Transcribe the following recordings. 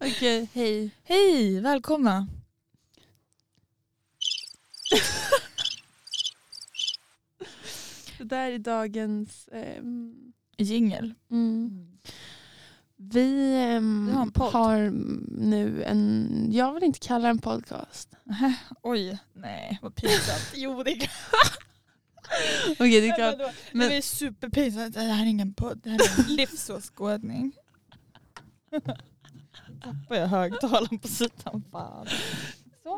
Okej, hej. Hej, välkomna. Det där är dagens... ehm, Jingel. mm. Vi, ehm, Vi har en podd. har nu en, jag vill inte kalla det en podcast. Oj, nej vad pinsamt. jo det kan Okej, det är klart. Men, Men- det är superpinsamt. Det här är ingen podd, det här är en livsåskådning. Tappar jag högtalaren på sidan. Fan.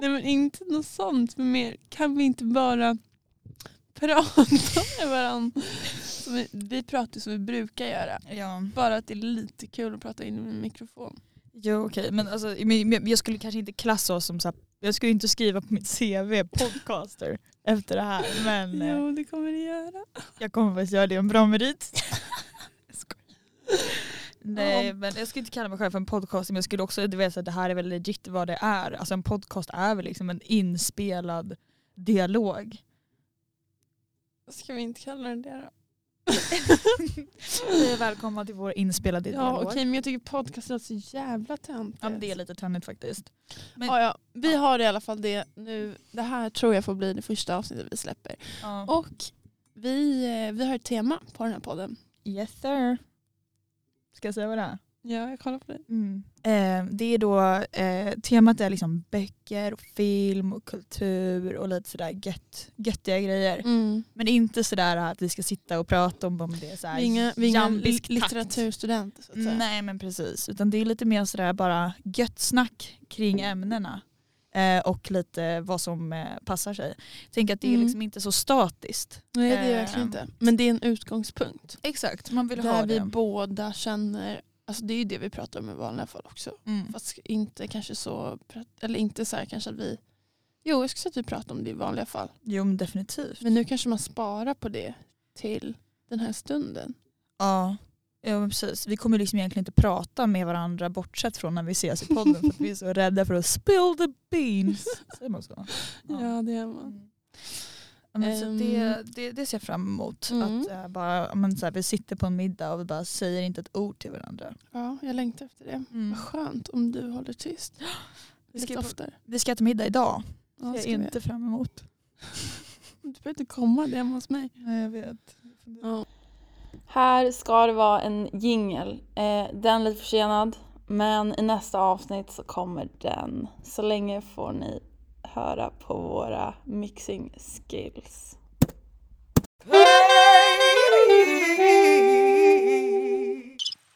Nej men inte något sånt, men mer kan vi inte bara prata med varandra? Som vi, vi pratar som vi brukar göra. Ja. Bara att det är lite kul att prata in i en mikrofon. Jo okej men alltså, men- men jag skulle kanske inte klassa oss som så här, jag skulle inte skriva på mitt CV podcaster efter det här men eh, Jo, det kommer det göra. jag kommer faktiskt göra det en bra merit. Nej Ja. men jag skulle inte kalla mig själv för en podcast men jag skulle också, du vet att det här är väl legit vad det är. Alltså en podcast är väl liksom en inspelad dialog. Ska vi inte kalla den det då? Hej och välkomna till vår inspelade Ja dialog. okej, men jag tycker podcast låter så jävla töntigt. Ja, men det är lite töntigt faktiskt. Men- ja, ja, vi har i alla fall det nu. Det här tror jag får bli det första avsnittet vi släpper. Ja. Och vi, eh, vi har ett tema på den här podden. Yes sir. Ska jag säga vad det är? Ja, jag kollar på dig. Eh, det är då, eh, temat är liksom böcker, och film och kultur och lite sådär gött, göttiga grejer. Mm. Men inte sådär att vi ska sitta och prata om, om det är såhär är inga, vi är inga litteraturstudenter så att säga. Nej men precis, utan det är lite mer sådär bara gött snack kring ämnena. Eh, och lite vad som eh, passar sig. Tänk att det är Mm. liksom inte så statiskt. Nej det är det verkligen inte. Men det är en utgångspunkt. Exakt, man vill Där ha vi det. båda känner, alltså det är ju det vi pratar om i vanliga fall också. Mm. Fast inte kanske så, eller inte så här kanske att vi, jo jag skulle säga att vi pratar om det i vanliga fall. Jo men definitivt. Men nu kanske man sparar på det till den här stunden. Ja, ja precis. Vi kommer liksom egentligen inte prata med varandra bortsett från när vi ses i podden för att vi är så rädda för att spill the beans. Säger man så? Ja, det är man. Mm. Ja, men så Ehm. det, det, det ser jag fram emot. Mm. Att äh, bara, ja, men så här, vi sitter på en middag och vi bara säger inte ett ord till varandra. Ja, jag längtar efter det. Mm. Vad skönt om du håller tyst. Vi ska, oftare. vi ska äta middag idag. Ja, Det ska ser jag vi inte fram emot. Du behöver inte komma det hemma hos mig. Nej, jag vet. Ja. Här ska det vara en jingel. Eh, den är lite försenad, men i nästa avsnitt så kommer den. Så länge får ni höra på våra mixing skills.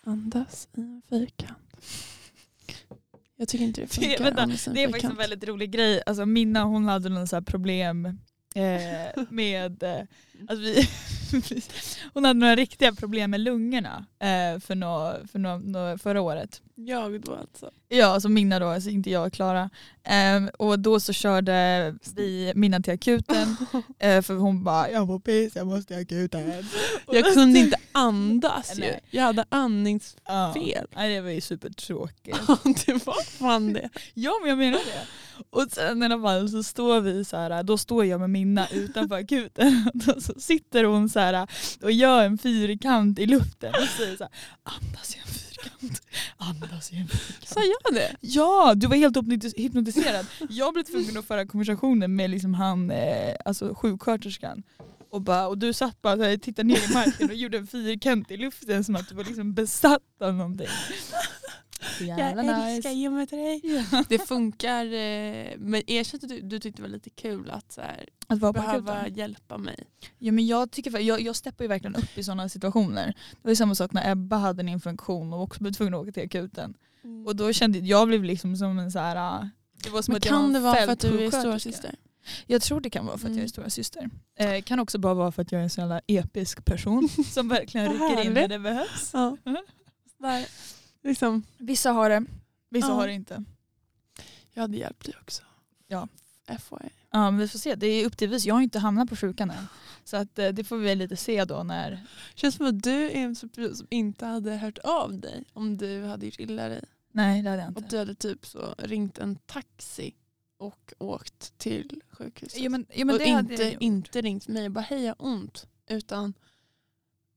Andas i en fyrkant. Jag tycker inte det Det, funkar. vänta, i en det är faktiskt en väldigt rolig grej. Alltså Minna hon hade någon så här problem eh, med, eh, alltså vi, hon hade några riktiga problem med lungorna eh, för, nå, för nå, nå, förra året. Jag då alltså. Ja, alltså Minna då, alltså inte jag och Klara. Ehm, och då så körde vi Minna till akuten eh, för hon bara jag mår piss, jag måste till akuten. Jag kunde inte andas ju. Jag hade andningsfel. Ja. Nej, det var ju supertråkigt. det var fan det. Ja men jag menar det. Och sen i alla fall så står vi så här, då står jag med Minna utanför akuten. Då så sitter hon så här och gör en fyrkant i luften och säger så här, andas i en fyrkant, andas i en fyrkant. Sa jag det? Ja, du var helt hypnotis- hypnotiserad. Jag blev tvungen att föra konversationen med liksom han, eh, alltså sjuksköterskan. Och, bara, och du satt bara och tittade ner i marken och gjorde en fyrkant i luften som att du var liksom besatt av någonting. Jävla jag nice. älskar ge mig till dig. Ja. Det funkar, eh, men erkänn att du, du tyckte det var lite kul att så här, Att vara på behöva hjälpa mig. Ja, men jag, tycker, jag, jag steppar ju verkligen upp i sådana situationer. Det var ju samma sak när Ebba hade en infektion och också blev tvungen att åka till akuten. Och då kände jag, jag blev liksom som en så här... ah, Det var som men att kan det vara för att du är stora syster? Jag tror det kan vara för att jag är Mm. stora syster. Eh, kan också bara vara för att jag är en så jävla episk person som verkligen rycker in när det behövs. Ja. Där, liksom, Vissa har det, vissa Ja. har det inte. jag hade hjälpt dig också. Ja. FYI. Ja, men vi får se, det är upp till vis. Jag har inte hamnat på sjukan än. Så att, eh, det får vi väl lite se då när... Känns som att du är en sån person som inte hade hört av dig om du hade gjort illa dig. Nej det hade jag Och inte. du hade typ så ringt en taxi och åkt till sjukhuset. Ja, men, ja, men och det hade jag inte, gjort. inte ringt mig och bara hej jag har ont. Utan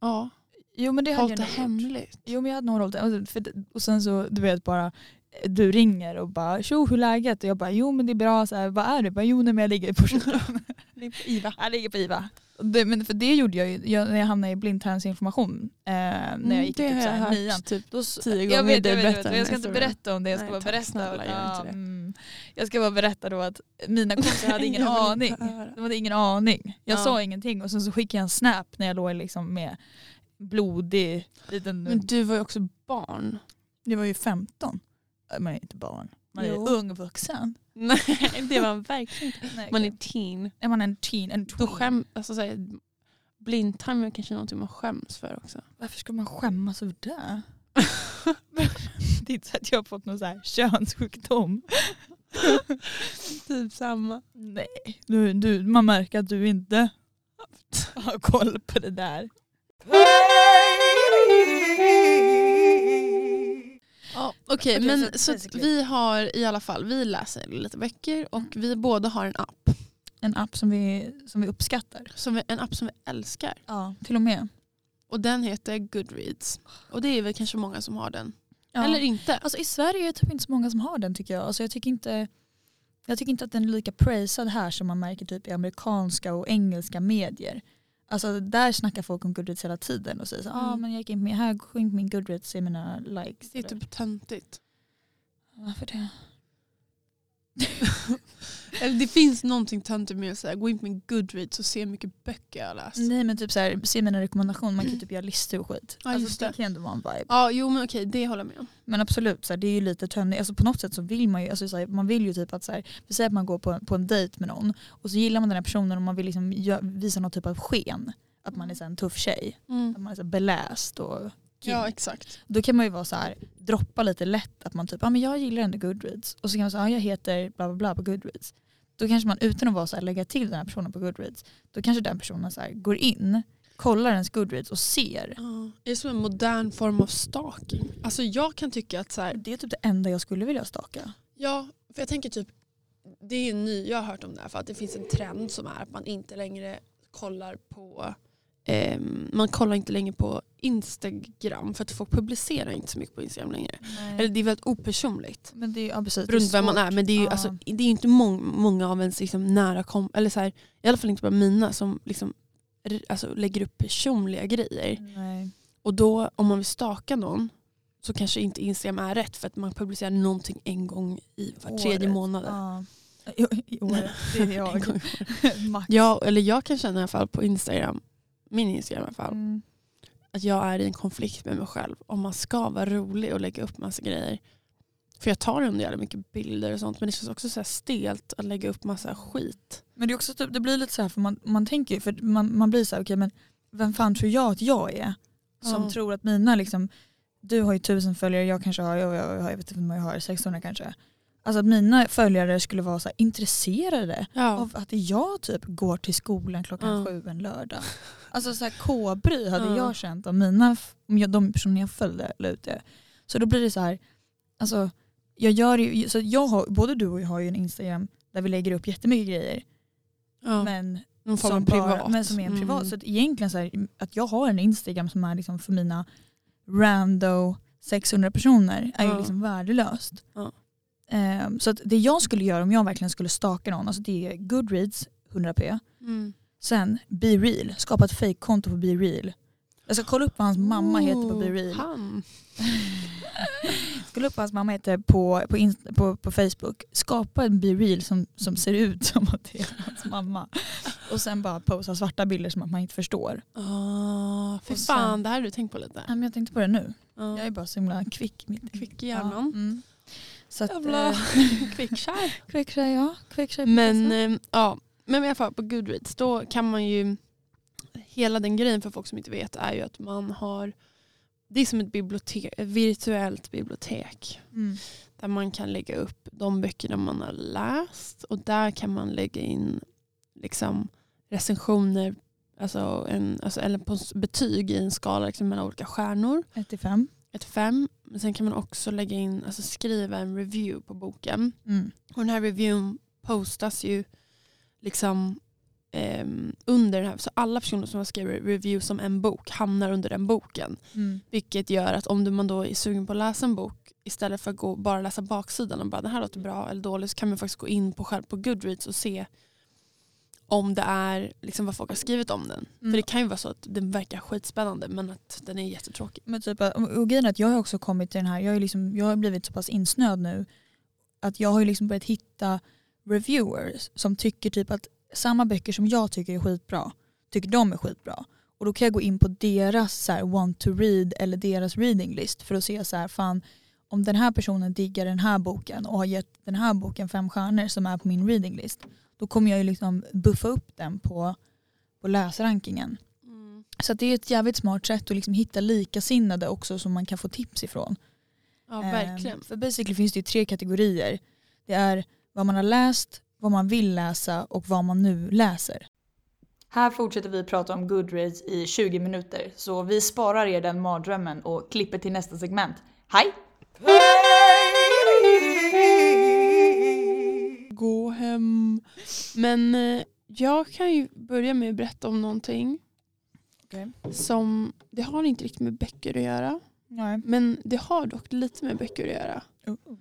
ja, Jo men det hade hållit jag det hemligt. Jo men jag hade nog hållit det. Och, för, det- och sen så du vet bara du ringer och bara tjo hur är läget? Och jag bara jo men det är bra, så här, vad är det? Bara, jo nej, men jag ligger på IVA. jag ligger på IVA. Det, men för det gjorde jag ju jag, när jag hamnade i blindtarmsinflammation. Eh, när jag gick Mm, det typ har jag hört nian. typ Då, tio jag gånger vet, dig jag, vet, jag, vet, jag ska inte berätta om det, jag ska Nej, bara berätta. snälla, ja, det. mm, jag ska bara berätta då att mina kompisar hade ingen Jag aning. De hade ingen aning. Jag Ja. sa ingenting och sen så skickade jag en snap när jag låg liksom med blodig liten... Men du var ju också barn. jag var ju 15. Äh, Man är inte barn. Man är Jo. ung vuxen. Nej det var verkligen inte. Man är teen. är man en teen, en Då tween. skäm, alltså, så här, blindtarm är kanske någonting man skäms för också. Varför ska man skämmas över det? det är inte så att jag har fått någon så här könssjukdom. typ samma. Nej, du, du, man märker att du inte har koll på det där. Ja, Okej, men så vi har i alla fall, vi läser lite böcker och vi båda har en app. En app som vi, som vi uppskattar. Som vi, en app som vi älskar. Ja, till och med. Och den heter Goodreads. Och det är väl kanske många som har den. Ja. Eller inte. Alltså i Sverige är det typ inte så många som har den tycker jag. Alltså jag, tycker inte, jag tycker inte att den är lika praisad här som man märker typ i amerikanska och engelska medier. Alltså där snackar folk om Goodreads hela tiden och säger så, ah, Mm. men jag gick in på min, här, gå in på min Goodreads i mina likes. Det är typ töntigt. Varför det? Eller det finns någonting töntigt med att säga, gå in på min Goodreads och se hur mycket böcker jag har läst. Nej men typ så här, se mina rekommendationer, man kan ju typ göra listor och skit. Ja, alltså, just det det. kan ju ändå vara en vibe. Ja, jo men okej, det håller jag med om. Men absolut, så här, det är ju lite tönnigt. Alltså, på något sätt så vill man ju, alltså, så här, man vill ju typ att så här, vi säger att man går på, på en dejt med någon och så gillar man den här personen och man vill liksom visa någon typ av sken. Att man är så en tuff tjej, att man är så här, beläst och Ja, exakt. Då kan man ju vara så här, droppa lite lätt att man typ, ja ah, men jag gillar ändå Goodreads. Och så kan man säga, ah, jag heter bla bla bla på Goodreads. Då kanske man utan att vara så här, lägga till den här personen på Goodreads, då kanske den personen så här, går in, kollar ens Goodreads och ser. Ja. Det är som en modern form av stalking. Alltså jag kan tycka att så här, Det är typ det enda jag skulle vilja staka. ja, för jag tänker typ, det är ny, jag har hört om det här för att det finns en trend som är att man inte längre kollar på ehm, man kollar inte längre på Instagram för att folk publicerar inte så mycket på Instagram längre. Eller det är väldigt opersonligt. Men det är, ja, precis, är Runt vem man är. Men det är ju Ja. alltså, det är inte mång, många av ens liksom nära kom eller så här, i alla fall inte bara mina som liksom, alltså, lägger upp personliga grejer. Nej. Och då om man vill staka någon så kanske inte Instagram är rätt för att man publicerar någonting en gång i var tredje månad. Ja. I, i året, det är jag. Max. Ja, eller jag kan känna i alla fall på Instagram, min Instagram i alla fall, Mm. att jag är i en konflikt med mig själv. Om man ska vara rolig och lägga upp massa grejer. För jag tar ändå jävla mycket bilder och sånt men det känns också så stelt att lägga upp massa skit. Men det, är också typ, det blir lite så här för man, man tänker för man, man blir så här, okej men vem fan tror jag att jag är? Som Ja. tror att mina liksom, du har ju tusen följare, jag kanske har, jag, jag, jag vet inte hur många jag har, 600 kanske. Alltså att mina följare skulle vara så intresserade Ja. av att jag typ går till skolan klockan Ja. sju en lördag. Alltså så här kobry hade Ja. jag känt om mina, de personer jag följde la ut det. Så då blir det så här, alltså jag gör ju, så jag har, både du och jag har ju en Instagram där vi lägger upp jättemycket grejer. Men som, bara, men som är en privat. Mm. Så att egentligen så här, att jag har en Instagram som är liksom för mina rando 600 personer är ju liksom värdelöst. Ja. Ehm, så att det jag skulle göra om jag verkligen skulle staka någon, alltså det är Goodreads 100p. Mm. Sen Be Real, skapa ett fake-konto på Be Real. Jag ska kolla upp vad hans mamma heter på Be Oh, Real. Han. Kolla upp vad hans mamma heter på, på, på, på Facebook. Skapa en Be Real som, som ser ut som att det är hans mamma. Och sen bara posta svarta bilder som att man inte förstår. Oh, för Och fan, sen- det här har du tänkt på lite. Nej, men jag tänkte på det nu. Ja. Jag är bara så himla kvick. Mitt Kvick i Ja, hjärnan. mm. Så att, Jävla eh, kvickkär. Kvickskär, ja. Kvickskär Men, eh, ja. men i alla fall på Goodreads då kan man ju, hela den grejen för folk som inte vet är ju att man har, det är som ett, bibliotek, ett virtuellt bibliotek. mm. Där man kan lägga upp de böckerna man har läst och där kan man lägga in liksom recensioner alltså en, alltså, eller på betyg i en skala liksom mellan olika stjärnor. 1 till 5. 1 5. Men sen kan man också lägga in, alltså skriva en review på boken. Mm. Och den här reviewen postas ju liksom ehm, under den här. Så alla personer som har skrivit reviews om en bok hamnar under den boken. Mm. Vilket gör att om man då är sugen på att läsa en bok istället för att gå bara läsa baksidan och bara det här låter bra eller dåligt så kan man faktiskt gå in på själv på Goodreads och se om det är liksom vad folk har skrivit om den. Mm. För det kan ju vara så att den verkar skitspännande men att den är jättetråkig. Men typ, och och grejen är att jag har också kommit till den här, jag, är liksom, jag har blivit så pass insnöad nu att jag har liksom börjat hitta reviewers som tycker typ att samma böcker som jag tycker är skitbra, tycker de är skitbra. Och då kan jag gå in på deras så här, want to read eller deras reading list för att se så här, fan om den här personen diggar den här boken och har gett den här boken fem stjärnor som är på min reading list, då kommer jag ju liksom buffa upp den på, på läsrankingen. Så att det är ett jävligt smart sätt att liksom hitta likasinnade också som man kan få tips ifrån. Ja verkligen. För basically finns det ju tre kategorier. Det är vad man har läst, vad man vill läsa och vad man nu läser. Här fortsätter vi prata om Goodreads i 20 minuter så vi sparar er den mardrömmen och klipper till nästa segment. Hej! Gå hem. Men eh, jag kan ju börja med att berätta om någonting Okej. som, det har inte riktigt med böcker att göra. Nej. Men det har dock lite med böcker att göra. Oh.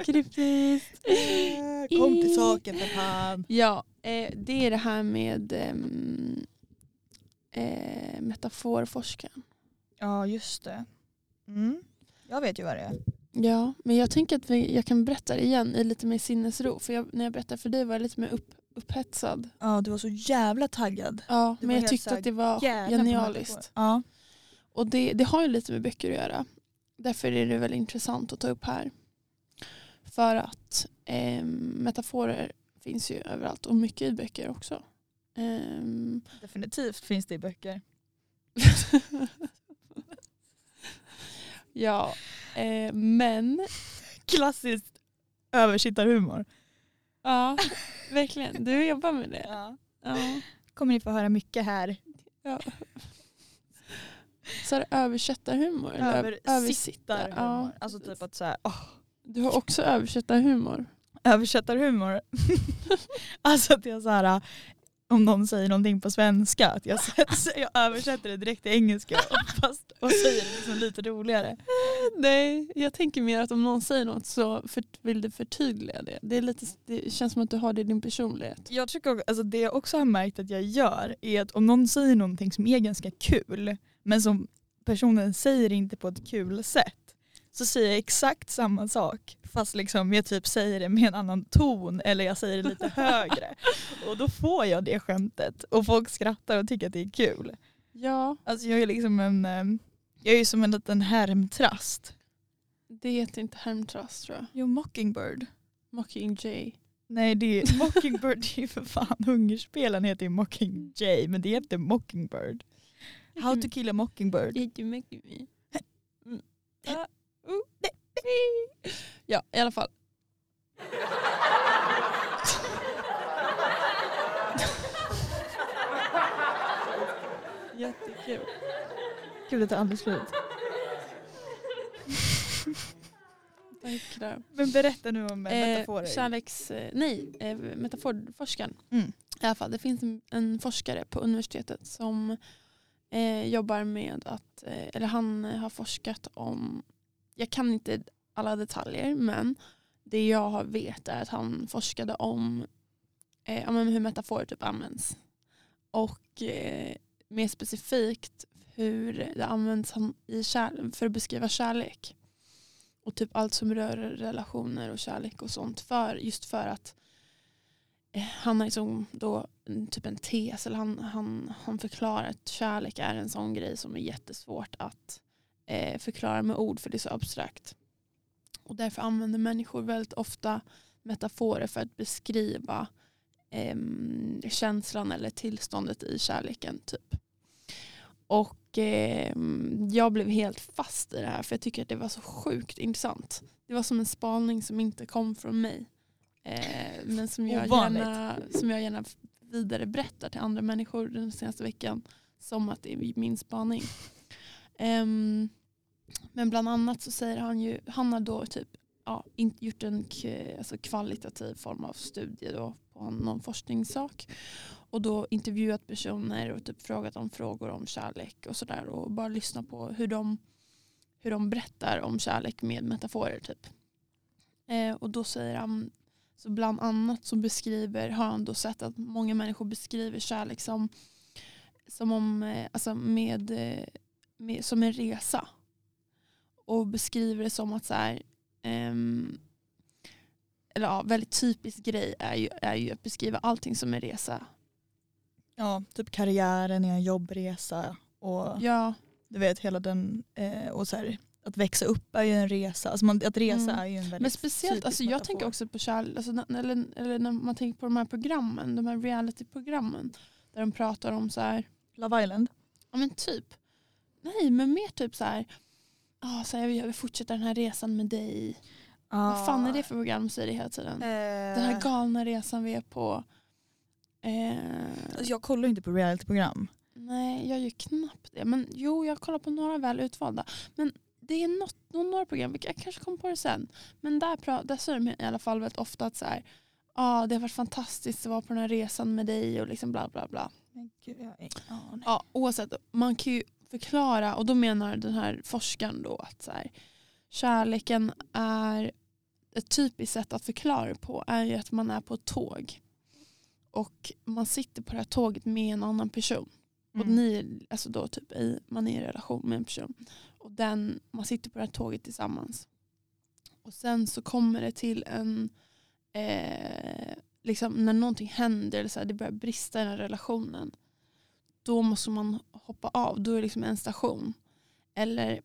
Kryptiskt. Kom till saken för fan. Ja, eh, det är det här med ehm, eh, metaforforskaren. Ja just det. Mm. Jag vet ju vad det är. Ja, men jag tänker att vi, jag kan berätta det igen i lite mer sinnesro. För jag, när jag berättade för dig var jag lite mer upp, upphetsad. Ja du var så jävla taggad. Ja, Du men jag tyckte att det var genialiskt. Ja. Och det, det har ju lite med böcker att göra. Därför är det väldigt intressant att ta upp här. För att eh, metaforer finns ju överallt och mycket i böcker också. Ehm, Definitivt finns det i böcker. ja, eh, men Klassiskt översittarhumor. ja, verkligen. Du jobbar med det. Ja. Ja. Kommer ni få höra mycket här. Så är översättarhumor? Översittarhumor. översittar? Ja. Alltså typ att så här, åh, Du har också översättarhumor. översättarhumor. alltså att jag så här, om någon säger någonting på svenska, att jag, sätter, jag översätter det direkt till engelska och, fast, och säger det liksom lite roligare. Nej, jag tänker mer att om någon säger något så för, vill du förtydliga det. Det, är lite, det känns som att du har det i din personlighet. Jag tycker alltså det jag också har märkt att jag gör är att om någon säger någonting som är ganska kul men som personen säger inte på ett kul sätt så säger jag exakt samma sak fast liksom jag typ säger det med en annan ton eller jag säger det lite högre. Och då får jag det skämtet och folk skrattar och tycker att det är kul. Ja, Alltså jag är liksom en, eh, jag är ju som en liten härmtrast. det heter inte Hermtrast tror jag. Jo, Mockingbird. Mockingjay. Nej, det är, Mockingbird det är ju för fan hungerspelen heter ju Mockingjay men det heter Mockingbird. How to kill a Mockingbird. Mm. Ah. Ja, i alla fall. Jättekul. Gud det tar aldrig slut. Men berätta nu om Eh, metaforer. kärleks... Eh, nej, eh, metaforforskaren. Mm. I alla fall, det finns en, en forskare på universitetet som eh, jobbar med att, eh, eller han har forskat om, jag kan inte alla detaljer men det jag har vet är att han forskade om eh, om hur metaforer typ används. Och eh, mer specifikt hur det används i kär- för att beskriva kärlek. Och typ allt som rör relationer och kärlek och sånt. För, just för att eh, han har liksom då typ en tes, eller han, han, han förklarar att kärlek är en sån grej som är jättesvårt att eh, förklara med ord för det är så abstrakt. Och därför använder människor väldigt ofta metaforer för att beskriva em, känslan eller tillståndet i kärleken. typ. Och em, jag blev helt fast i det här för jag tycker att det var så sjukt intressant. Det var som en spaning som inte kom från mig. Eh, men som jag, Ovanligt. gärna, som jag gärna vidare berättar till andra människor den senaste veckan. Som att det är min spaning. Em, men bland annat så säger han ju, han har då typ ja, gjort en alltså kvalitativ form av studie då på någon forskningssak. Och då intervjuat personer och typ frågat dem frågor om kärlek och sådär. Och bara lyssna på hur de, hur de berättar om kärlek med metaforer. typ. Eh, och då säger han, så bland annat så beskriver, har han då sett att många människor beskriver kärlek som, som, om, eh, alltså med, eh, med, som en resa. Och beskriver det som att så här, ehm, eller ja, väldigt typisk grej är ju, är ju att beskriva allting som en resa. Ja, typ karriären är en jobbresa och Ja, du vet hela den, eh, och så här, att växa upp är ju en resa. Alltså man, att resa Mm. är ju en väldigt men speciellt, alltså jag metafor. tänker också på kärlek, alltså, eller, eller när man tänker på de här programmen, de här realityprogrammen, där de pratar om så här, Love Island. ja men typ, nej men mer typ så här, ah, så här, jag vill fortsätta den här resan med dig. Vad fan är det för program säger det hela tiden? Eh, Den här galna resan vi är på. Eh, alltså jag kollar inte på realityprogram. nej, jag gör knappt det. Men jo, jag kollar på några väl utvalda. Men det är något, några program, jag kanske kommer på det sen. Men där, där säger de i alla fall väldigt ofta att så här, ah, det har varit fantastiskt att vara på den här resan med dig och liksom bla bla bla. Men gud, jag ingen aning. Ja, oavsett, man kan ju förklara, och då menar den här forskaren då att så här, kärleken är ett typiskt sätt att förklara på är att man är på ett tåg och man sitter på det här tåget med en annan person. Och Mm. ni, är- alltså då typ i, man är i relation med en person. Och den, man sitter på det här tåget tillsammans. Och sen så kommer det till en, eh, liksom när någonting händer, eller så här, det börjar brista i den här relationen. Då måste man hoppa av, då är det liksom en station. Eller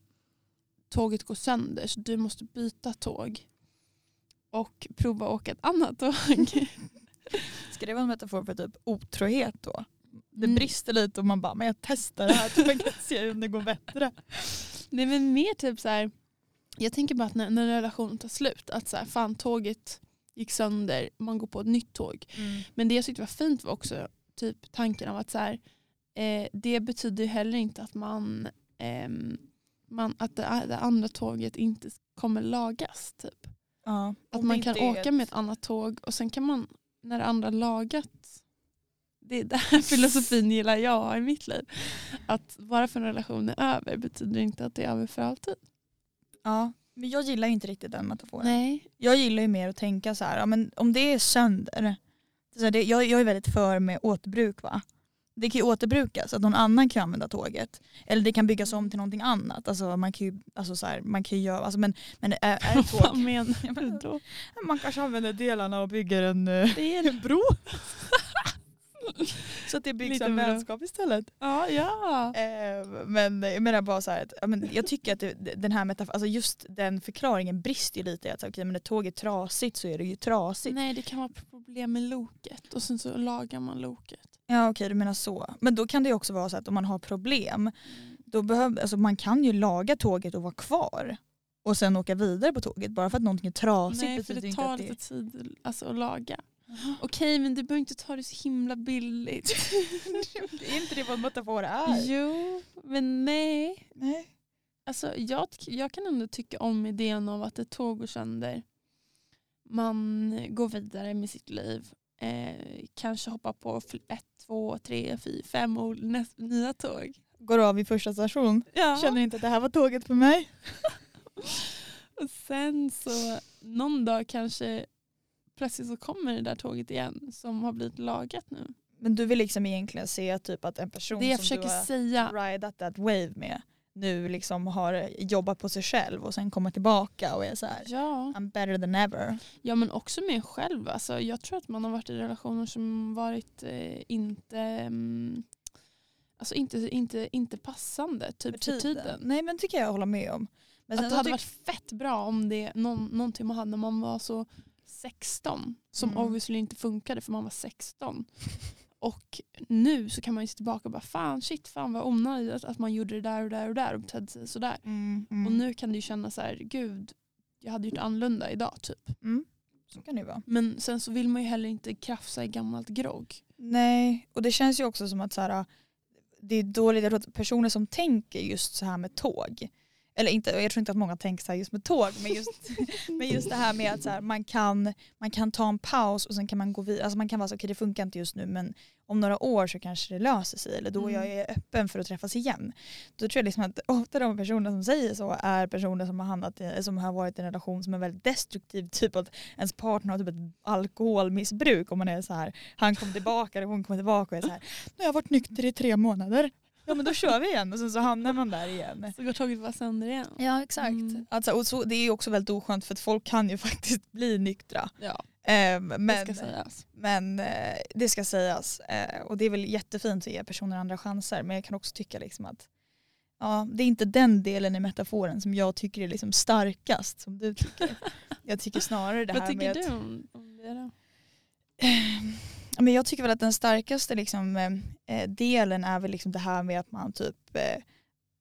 tåget går sönder så du måste byta tåg. Och prova att åka ett annat tåg. Ska det vara en metafor för typ otrohet då? Det Mm. brister lite och man bara, men jag testar det här tåget ser om det går bättre. Nej men mer typ så här. Jag tänker bara att när, när relationen tar slut, att så här, fan tåget gick sönder, man går på ett nytt tåg. Men det jag tyckte var fint var också typ tanken av att så här, eh, det betyder ju heller inte att man, ehm, man att det, det andra tåget inte kommer lagas. Typ. Ja, Att man kan åka ett- med ett annat tåg och sen kan man, när det andra lagat, det är den här filosofin gillar jag i mitt liv. Att bara för en relation är över betyder inte att det är över för alltid. Ja, men jag gillar inte riktigt den metaforen. Nej. Jag gillar ju mer att tänka så här, ja, men om det är sönder, så här, det, jag, jag är väldigt för med återbruk va. Det kan ju återbrukas, att någon annan kan använda tåget. Eller det kan byggas om till någonting annat. Alltså man kan ju, alltså så här, man kan ju göra, alltså men, men är, är Vad ett tåg, menar du då? man kanske använder delarna och bygger en, eh, en bro. så att det byggs Lite en vänskap istället. Ja, ja. Eh, men jag menar bara så här, att, men jag tycker att det, den här metafor, alltså just den förklaringen brister ju lite att okej, men när tåget är trasigt så är det ju trasigt. Nej, det kan vara problem med loket och sen så lagar man loket. Ja okej du menar så. Men då kan det också vara så att om man har problem, då behöv, alltså man kan ju laga tåget och vara kvar. Och sen åka vidare på tåget. Bara för att någonting är trasigt Nej, för det tar att det lite tid alltså, att laga. Okej, men du behöver inte ta det så himla billigt. är inte det vad metafor är? jo, men nej. Nej. Alltså, jag, jag kan ändå tycka om idén av att ett tåg går sönder. Man går vidare med sitt liv. Eh, kanske hoppar på ett, två, tre, fyra, fem näst, nya tåg. Går av i första station. Ja. Känner inte att det här var tåget för mig. Och sen så någon dag kanske plötsligt så kommer det där tåget igen som har blivit lagat nu. Men du vill liksom egentligen se typ att en person Det jag som försöker du har säga. ridat that wave med nu liksom har jobbat på sig själv och sen kommer tillbaka och är så här Ja. I'm better than ever. ja, men också med själv. Alltså, jag tror att man har varit i relationer som varit eh, inte, mm, alltså inte, inte, inte passande typ för tiden. Nej men tycker jag håller med om. Men Att det hade varit fett bra om det någon, någonting man hade när man var så 16 som Mm. obviously inte funkade för man var 16. Och nu så kan man ju se tillbaka och bara fan shit fan vad onödigt att, att man gjorde det där och där och där och betedde sig sådär. Mm, mm. Och nu kan du ju känna så här gud jag hade gjort annorlunda idag typ. Mm. Så kan det vara. Men sen så vill man ju heller inte krafsa i gammalt grogg. Nej, och det känns ju också som att så här, det är dåligt, jag tror att personer som tänker just så här med tåg, eller inte, jag tror inte att många tänker så här just med tåg, men just, men just det här med att så här, man, kan, man kan ta en paus och sen kan man gå vidare. Alltså man kan vara så okej okay, det funkar inte just nu men om några år så kanske det löser sig eller då mm. jag är öppen för att träffas igen. Då tror jag liksom att ofta de personer som säger så är personer som har, hamnat i, som har varit i en relation som är väldigt destruktiv, typ att ens partner har typ ett alkoholmissbruk och man är så här, han kommer tillbaka eller hon kommer tillbaka och är så här, nu har jag varit nykter i tre månader ja men då kör vi igen och sen så hamnar man där igen. Så går tåget bara sönder igen. Ja exakt. Mm. Alltså, och så, det är också väldigt oskönt för att folk kan ju faktiskt bli nyktra. Ja. Eh, men, det ska sägas. Men eh, det ska sägas. Eh, och det är väl jättefint att ge personer andra chanser men jag kan också tycka liksom att ja, det är inte den delen i metaforen som jag tycker är liksom starkast som du tycker. jag tycker snarare det här med Vad tycker du om, om det då? men jag tycker väl att den starkaste liksom, eh, eh, delen är väl liksom det här med att man typ, eh,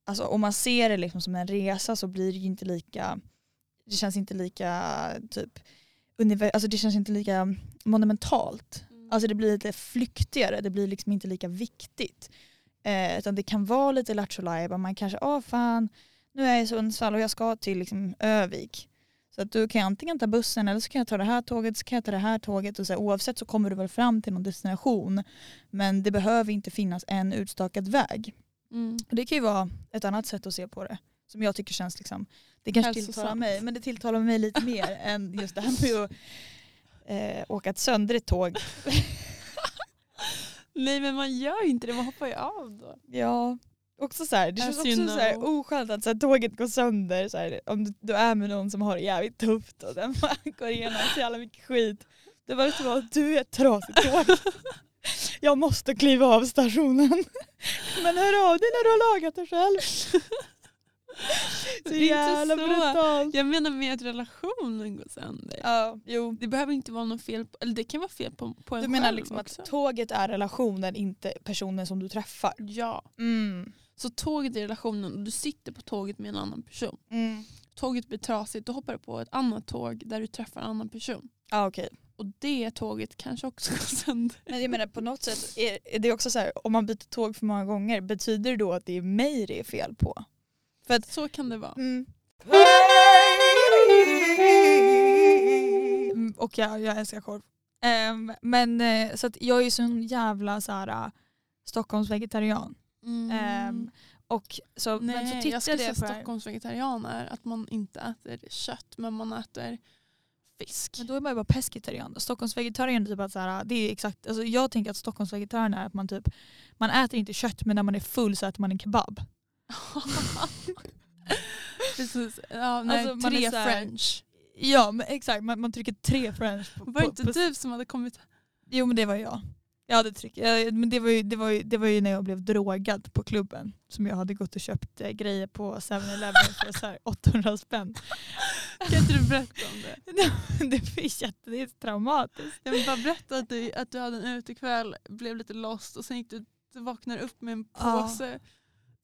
alltså om man ser det liksom som en resa så blir det ju inte lika, det känns inte lika typ, alltså det känns inte lika monumentalt. Mm. Alltså det blir lite flyktigare, det blir liksom inte lika viktigt. Eh, utan det kan vara lite lattjo man kanske, åh fan, nu är jag i Sundsvall och jag ska till liksom, Övik. Så att du kan antingen ta bussen eller så kan jag ta det här tåget, så kan jag ta det här tåget och så här, oavsett så kommer du väl fram till någon destination. Men det behöver inte finnas en utstakad väg. Mm. Det kan ju vara ett annat sätt att se på det. Som jag tycker känns liksom, det kanske tilltalar mig, men det tilltalar mig lite mer än just det här med att eh, åka ett sönder ett tåg. Nej men man gör ju inte det, man hoppar ju av då. Ja, Också så här, det känns också så här, oskönt att så här, tåget går sönder så här, om du, du, är med någon som har det jävligt tufft och den går igenom så jävla mycket skit. Det var vet du du är ett trasigt tåg. Jag måste kliva av stationen. Men hör av dig när du har lagat det själv. Så jävla brutalt. Jag menar med att relationen går sönder. Ja, jo. Det behöver inte vara något fel, på, eller det kan vara fel på, på en Du menar liksom också. att tåget är relationen, inte personen som du träffar? Ja. Mm. Så tåget är relationen och du sitter på tåget med en annan person. Mm. Tåget blir trasigt, då hoppar du på ett annat tåg där du träffar en annan person. Ah, okay. Och det tåget kanske också går sönder. Men jag menar på något sätt, är det också så här, om man byter tåg för många gånger, betyder det då att det är mig det är fel på? För att, så kan det vara. Mm. mm och jag, jag älskar korv. Um, men uh, så att jag är ju sån jävla så här, uh, Stockholmsvegetarian. Mm. Um, och så, Nej, men så tittar jag skulle säga Stockholmsvegetarian är att man inte äter kött men man äter fisk. Men då är man ju bara pescetarian. Stockholmsvegetarian typ att så här, det är exakt, alltså jag tänker att Stockholmsvegetarian är att man typ man äter inte kött men när man är full så äter man en kebab. Precis. Ja, nej, alltså, tre här, french. Ja men exakt, man, man trycker tre french. På, var det inte på, du som hade kommit? Jo men det var jag. Jag hade tryck, men det var, ju, det, var ju, det var ju när jag blev drogad på klubben som jag hade gått och köpt eh, grejer på 7-Eleven för så här 800 spänn. Kan inte du berätta om det? det är jätte, det är traumatiskt. Jag vill bara berätta att du, att du hade en utekväll, blev lite lost och sen gick du, du vaknade upp med en påse ja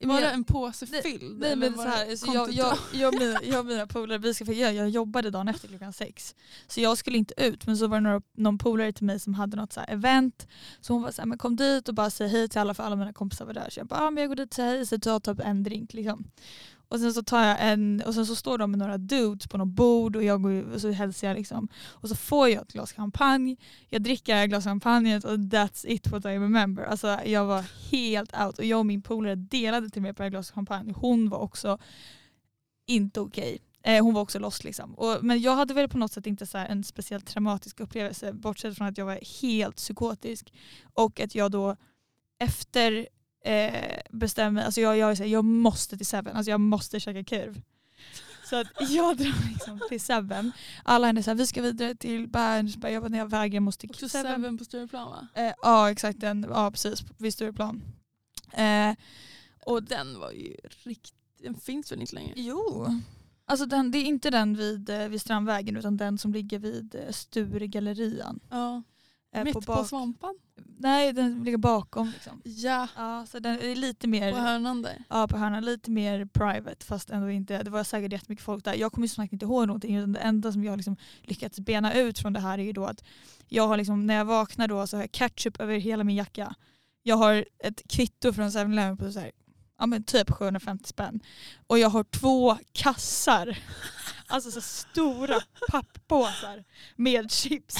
var det en påse fylld? Nej, men så här, så jag, jag, jag, mina, jag och mina polare, vi ska, jag, jag jobbade dagen efter klockan sex. Så jag skulle inte ut men så var det några, någon polare till mig som hade något så event. Så hon var så här, men kom dit och bara säg hej till alla för alla mina kompisar var där. Så jag bara, ah, men jag går dit och säger hej så tar typ en drink. Liksom. Och sen så tar jag en, och sen så står de med några dudes på något bord och jag går och så hälsar jag liksom. Och så får jag ett glas champagne, jag dricker ett glas champagne och that's it what I remember. Alltså jag var helt out och jag och min polare delade till mig på ett glas champagne. Hon var också inte okej. Okay. Eh, hon var också lost liksom. Och, men jag hade väl på något sätt inte så en speciellt traumatisk upplevelse bortsett från att jag var helt psykotisk och att jag då efter eh, bestämmer alltså jag, jag, jag, jag måste till Seven, alltså jag måste käka kurv. Så att jag drar liksom till Seven. Alla är såhär, vi ska vidare till Bernsberg. Jag bara, jag vägrar, jag måste till Seven. Seven på Stureplan va? Eh, ja exakt, den, ja precis vid Stureplan. Eh, och den var ju riktigt, den finns väl inte längre? Jo. Alltså den, det är inte den vid, eh, vid Strandvägen utan den som ligger vid eh, Sturegallerian. Ja. Eh, Mitt på, bak... på Svampan? Nej, den ligger bakom. Liksom. Ja. ja. Så den är lite mer... På hörnan där? Ja, på hörnan. Lite mer private fast ändå inte. Det var säkert jättemycket folk där. Jag kommer som sagt inte ihåg någonting. Utan det enda som jag liksom lyckats bena ut från det här är ju då att jag har liksom, när jag vaknar då så har jag ketchup över hela min jacka. Jag har ett kvitto från 7-Eleven på så här ja, men typ 750 spänn. Och jag har två kassar, alltså så stora papppåsar med chips.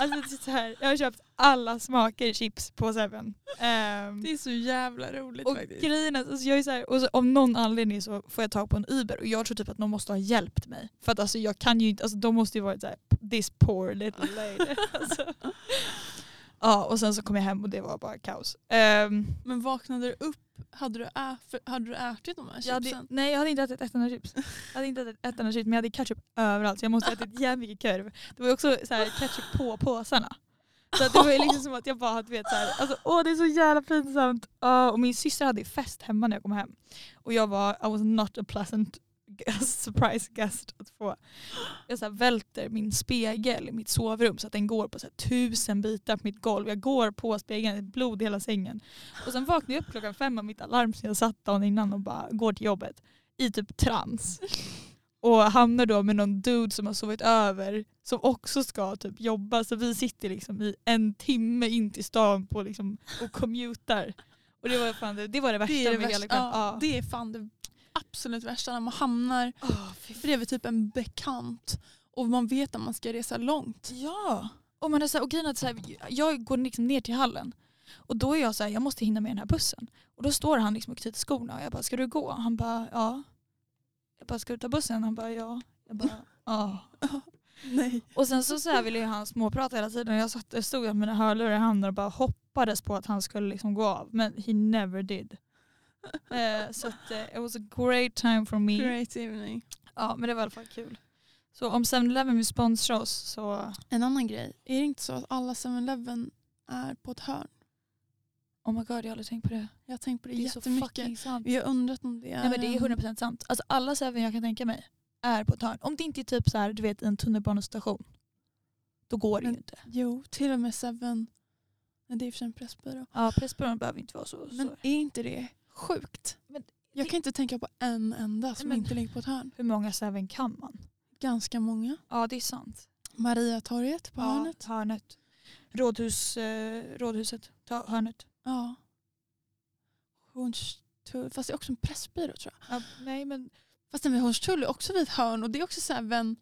Alltså så här, jag har köpt alla smaker chips på Seven. Ehm, Det är så jävla roligt och faktiskt. grejen är, alltså jag är så här, och så, av någon anledning så får jag tag på en Uber och jag tror typ att någon måste ha hjälpt mig. För att alltså jag kan ju inte, alltså de måste ju varit såhär, this poor little lady. alltså. Ja och sen så kom jag hem och det var bara kaos. Ehm, Men vaknade du upp, hade du, ä, för, hade du ätit de här jag hade, chipsen? nej jag hade inte ätit ett enda chips. Jag hade inte ätit ett enda chips men jag hade ketchup överallt så jag måste ha ätit jävligt mycket korv. Det var ju också så här, ketchup på påsarna. Så det var ju liksom som att jag bara du vet så här, alltså, åh det är så jävla pinsamt. Ja, och min syster hade fest hemma när jag kom hem. Och jag var, I was not a pleasant surprise guest att få. Jag så välter min spegel i mitt sovrum så att den går på så tusen bitar på mitt golv. Jag går på spegeln, det är blod i hela sängen. Och sen vaknar jag upp klockan fem av mitt alarm som jag satt dagen innan och bara går till jobbet i typ trans. Och hamnar då med någon dude som har sovit över som också ska typ jobba. Så vi sitter liksom i en timme in till stan på liksom, och commutar. Och det var, fan det, det var det värsta Det det, med värsta, hela kvällen. ja, det är fan det absolut värsta när man hamnar fy bredvid typ en bekant och man vet att man ska resa långt. Ja. Och, man är så här, och grejen är att så här, jag går liksom ner till hallen och då är jag så här, jag måste hinna med den här bussen. Och då står han liksom och knyter skorna och jag bara, ska du gå? Han bara, ja. Jag bara, ska du ta bussen? Han bara, ja. Jag bara, ja. Nej. Och sen så, så här ville ju han småprata hela tiden och jag, satt, stod med mina hörlurar i handen och bara hoppades på att han skulle liksom gå av. Men he never did. Eh, så att, eh, it was a great time for me. Great evening. Ja men det var i alla fall kul. Så om 7-Eleven vill sponsra oss så, En annan grej, är det inte så att alla 7-Eleven är på ett hörn? oh my god jag har aldrig tänkt på det. Jag har tänkt på det, Det är så jättemycket. fucking sant. Vi har undrat om det är... Nej men det är 100% sant. Alltså alla Seven jag kan tänka mig är på ett hörn. Om det inte är typ så här, du vet en tunnelbanestation. Då går det Men- ju inte. Jo, till och med Seven. Men det är i och för sig en pressbyrå. Ja Pressbyrån behöver inte vara så. Men så. är inte det sjukt? Men jag kan inte tänka på en enda som men- inte ligger på ett hörn. Hur många Seven kan man? Ganska många. Ja det är sant. Mariatorget på ja, hörnet. hörnet. Rådhus, eh, rådhuset, ta hörnet. Ja. Hornstull. Fast det är också en pressbyrå tror jag. Ja, nej men, Fast den vid Hornstull är också vid ett hörn och det är också så här, vän.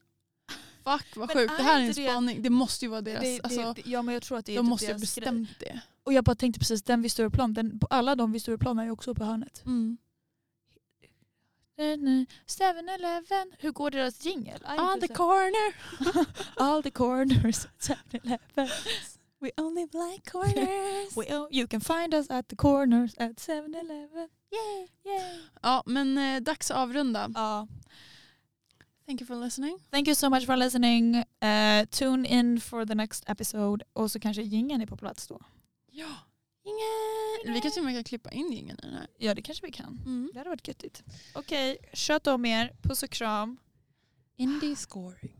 Fuck vad Men sjukt. Det här är en det- spaning. Det måste ju vara deras. det, det, alltså, ja men jag tror att det är de typ måste ju ha deras grej. bestämt det. Och jag bara tänkte precis, den vid Stureplan, den, alla de vid Stureplan är ju också på hörnet. Mm. 7-Eleven, hur går deras jingel? On the corner. All the corners at 7-Eleven. We only like corners. We, you can find us at the corners at 7-Eleven. Yay, yay. ja men eh, dags att avrunda. Ja. Thank you for listening. Thank you so much for listening. Uh, tune in for the next episode. Och så kanske gingen är på plats då. Ja. Ingen. Vi kanske kan klippa in gingen i den här. Ja det kanske vi kan. Mm. Det hade varit göttigt. Okej, okay, sköt om er. Puss och kram. Indie scoring.